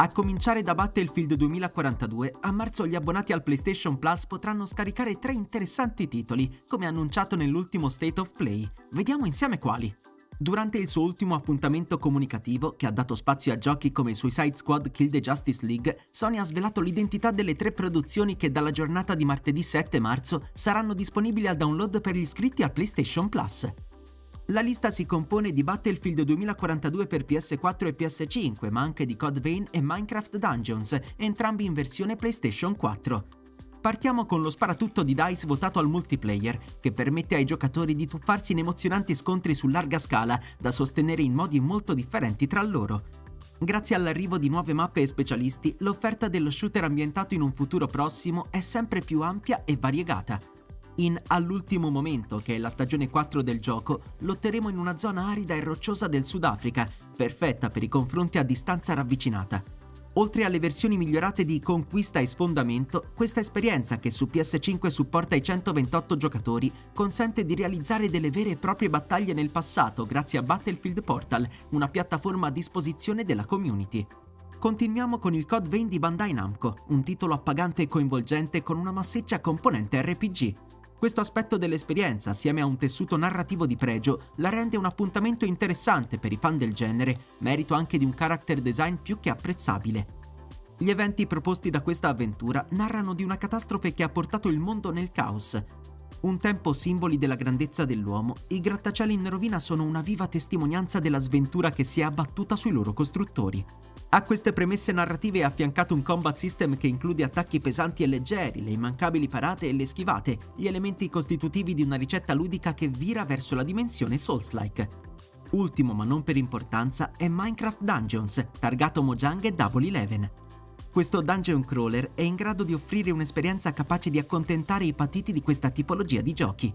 A cominciare da Battlefield 2042, a marzo gli abbonati al PlayStation Plus potranno scaricare tre interessanti titoli, come annunciato nell'ultimo State of Play. Vediamo insieme quali. Durante il suo ultimo appuntamento comunicativo, che ha dato spazio a giochi come Suicide Squad Kill the Justice League, Sony ha svelato l'identità delle tre produzioni che dalla giornata di martedì 7 marzo saranno disponibili al download per gli iscritti al PlayStation Plus. La lista si compone di Battlefield 2042 per PS4 e PS5, ma anche di Code Vein e Minecraft Dungeons, entrambi in versione PlayStation 4. Partiamo con lo sparatutto di DICE votato al multiplayer, che permette ai giocatori di tuffarsi in emozionanti scontri su larga scala, da sostenere in modi molto differenti tra loro. Grazie all'arrivo di nuove mappe e specialisti, l'offerta dello shooter ambientato in un futuro prossimo è sempre più ampia e variegata. In All'ultimo momento, che è la stagione 4 del gioco, lotteremo in una zona arida e rocciosa del Sudafrica, perfetta per i confronti a distanza ravvicinata. Oltre alle versioni migliorate di Conquista e Sfondamento, questa esperienza che su PS5 supporta i 128 giocatori consente di realizzare delle vere e proprie battaglie nel passato grazie a Battlefield Portal, una piattaforma a disposizione della community. Continuiamo con il Code Vein di Bandai Namco, un titolo appagante e coinvolgente con una massiccia componente RPG. Questo aspetto dell'esperienza, assieme a un tessuto narrativo di pregio, la rende un appuntamento interessante per i fan del genere, merito anche di un character design più che apprezzabile. Gli eventi proposti da questa avventura narrano di una catastrofe che ha portato il mondo nel caos. Un tempo simboli della grandezza dell'uomo, i grattacieli in rovina sono una viva testimonianza della sventura che si è abbattuta sui loro costruttori. A queste premesse narrative è affiancato un combat system che include attacchi pesanti e leggeri, le immancabili parate e le schivate, gli elementi costitutivi di una ricetta ludica che vira verso la dimensione Souls-like. Ultimo ma non per importanza è Minecraft Dungeons, targato Mojang e Double Eleven. Questo dungeon crawler è in grado di offrire un'esperienza capace di accontentare i patiti di questa tipologia di giochi.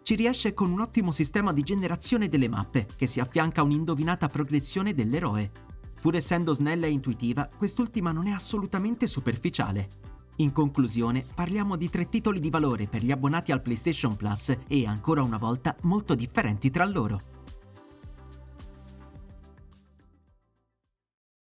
Ci riesce con un ottimo sistema di generazione delle mappe, che si affianca a un'indovinata progressione dell'eroe. Pur essendo snella e intuitiva, quest'ultima non è assolutamente superficiale. In conclusione, parliamo di tre titoli di valore per gli abbonati al PlayStation Plus e ancora una volta molto differenti tra loro.